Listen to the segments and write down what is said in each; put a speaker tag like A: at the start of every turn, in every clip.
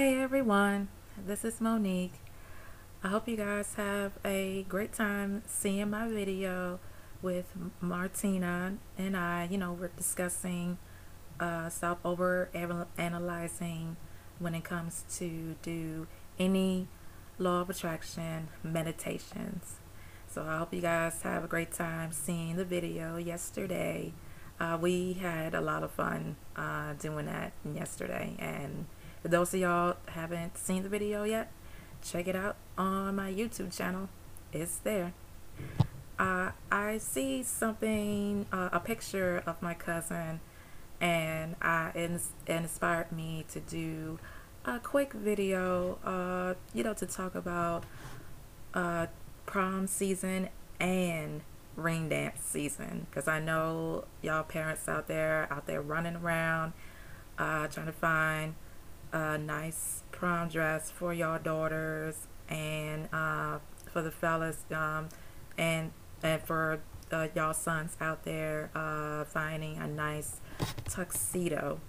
A: Hey everyone, this is Monique. I hope you guys have a great time seeing my video with Martina and I. You know, we're discussing uh, self over analyzing when it comes to do any law of attraction meditations. So I hope you guys have a great time seeing the video yesterday. Uh, we had a lot of fun uh, doing that yesterday and for those of y'all haven't seen the video yet, check it out on my YouTube channel. It's there. Uh, I see something, uh, a picture of my cousin, and I ins inspired me to do a quick video, uh, you know, to talk about uh, prom season and ring dance season. Because I know y'all parents out there, out there running around, uh, trying to find a nice prom dress for y'all daughters and uh, for the fellas um, and and for uh, y'all sons out there uh, finding a nice tuxedo.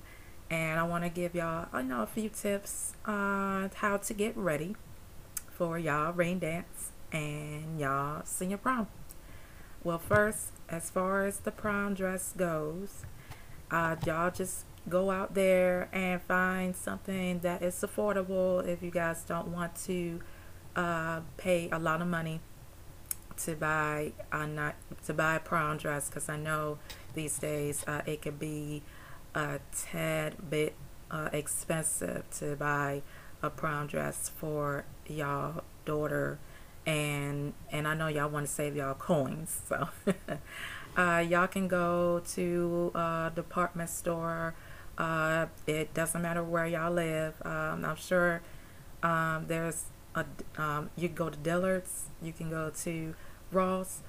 A: And I want to give y'all I know a few tips on how to get ready for y'all ring dance and y'all senior prom. Well first as far as the prom dress goes uh, y'all just go out there and find something that is affordable if you guys don't want to uh, pay a lot of money to buy a not to buy a prom dress because I know these days uh, it could be a tad bit uh, expensive to buy a prom dress for y'all daughter. And and I know y'all want to save y'all coins so uh, y'all can go to a department store uh, it doesn't matter where y'all live. Um, I'm sure um, there's a, um, you can go to Dillard's, you can go to Ross,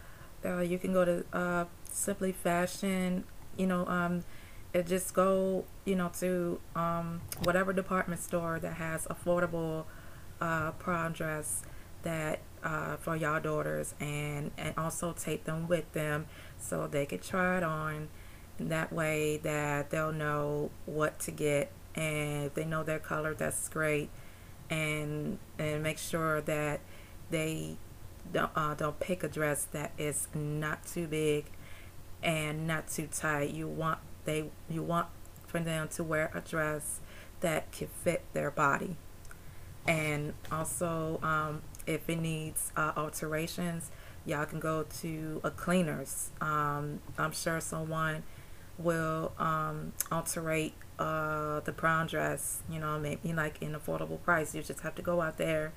A: uh, you can go to uh, Simply Fashion, you know, um, it just go, you know, to um, whatever department store that has affordable uh, prom dress that uh, for y'all daughters and, and also take them with them so they could try it on that way that they'll know what to get and if they know their color that's great. And and make sure that they don't, uh, don't pick a dress that is not too big and not too tight. You want they you want for them to wear a dress that can fit their body. And also um, if it needs uh, alterations y'all can go to a cleaners. Um, I'm sure someone will um, alterate uh, the brown dress, you know, maybe like in affordable price. You just have to go out there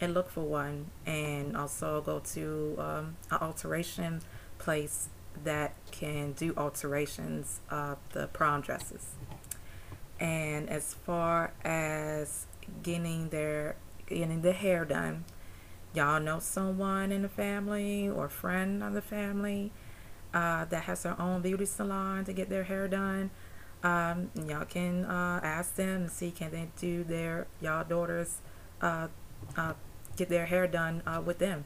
A: and look for one and also go to um, an alteration place that can do alterations of the prom dresses. And as far as getting their getting the hair done, y'all know someone in the family or friend of the family uh, that has their own beauty salon to get their hair done. Um, y'all can uh, ask them and see can they do their y'all daughters uh, uh, get their hair done uh, with them.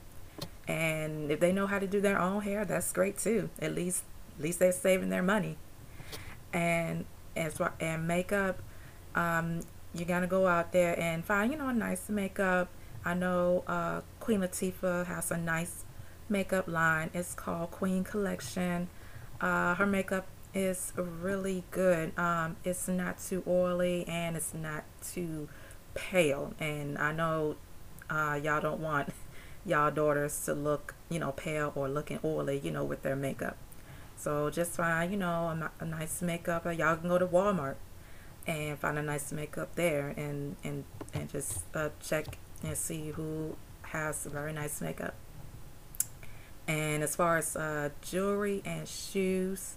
A: And if they know how to do their own hair, that's great too. At least at least they're saving their money. And as far and makeup, um, you gotta go out there and find you know a nice makeup. I know uh, Queen Latifah has a nice makeup line. It's called Queen Collection. Uh, her makeup is really good. Um, it's not too oily and it's not too pale. And I know uh, y'all don't want y'all daughters to look, you know, pale or looking oily, you know, with their makeup. So just find, you know, a, a nice makeup. Y'all can go to Walmart and find a nice makeup there and, and, and just uh, check and see who has very nice makeup. And as far as uh, jewelry and shoes,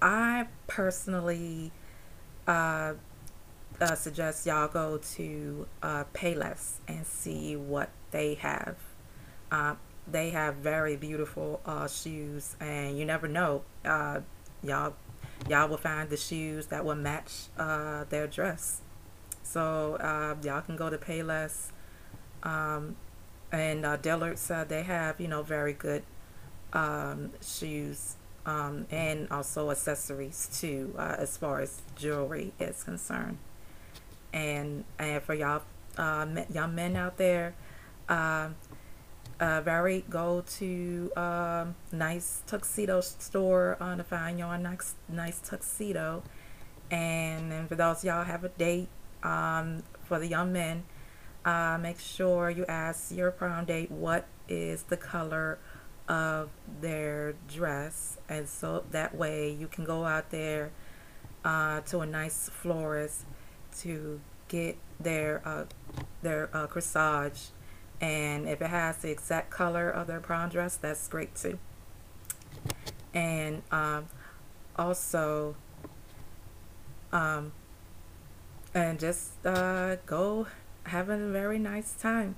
A: I personally uh, uh, suggest y'all go to uh, Payless and see what they have. Uh, they have very beautiful uh, shoes, and you never know. Y'all, y'all will find the shoes that will match their dress. So y'all can go to Payless. Um, and uh, Dillard's uh, they have you know very good um, shoes um, and also accessories too uh, as far as jewelry is concerned And and for y'all uh, young men out there, uh, uh, very go to um, nice tuxedo store uh, to find your nice nice tuxedo. And, and for those y'all have a date um, for the young men, uh, make sure you ask your prom date what is the color of their dress. And so that way you can go out there uh, to a nice florist to get their uh, their uh, corsage. And if it has the exact color of their prom dress that's great too. And um, also um, and just uh, go have a very nice time.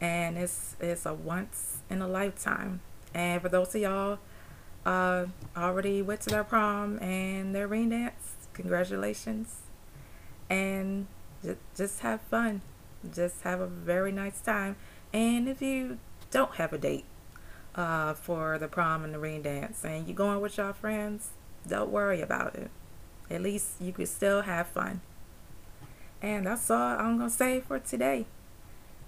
A: And it's it's a once in a lifetime. And for those of y'all uh, already went to their prom and their ring dance congratulations. And just have fun. Just have a very nice time. And if you don't have a date uh, for the prom and the ring dance and you're going with your friends don't worry about it. At least you could still have fun and that's all I'm gonna say for today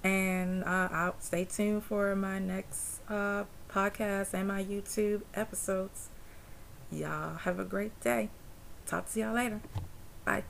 A: and uh, I'll stay tuned for my next uh, podcast and my YouTube episodes. Y'all have a great day. Talk to y'all later. Bye.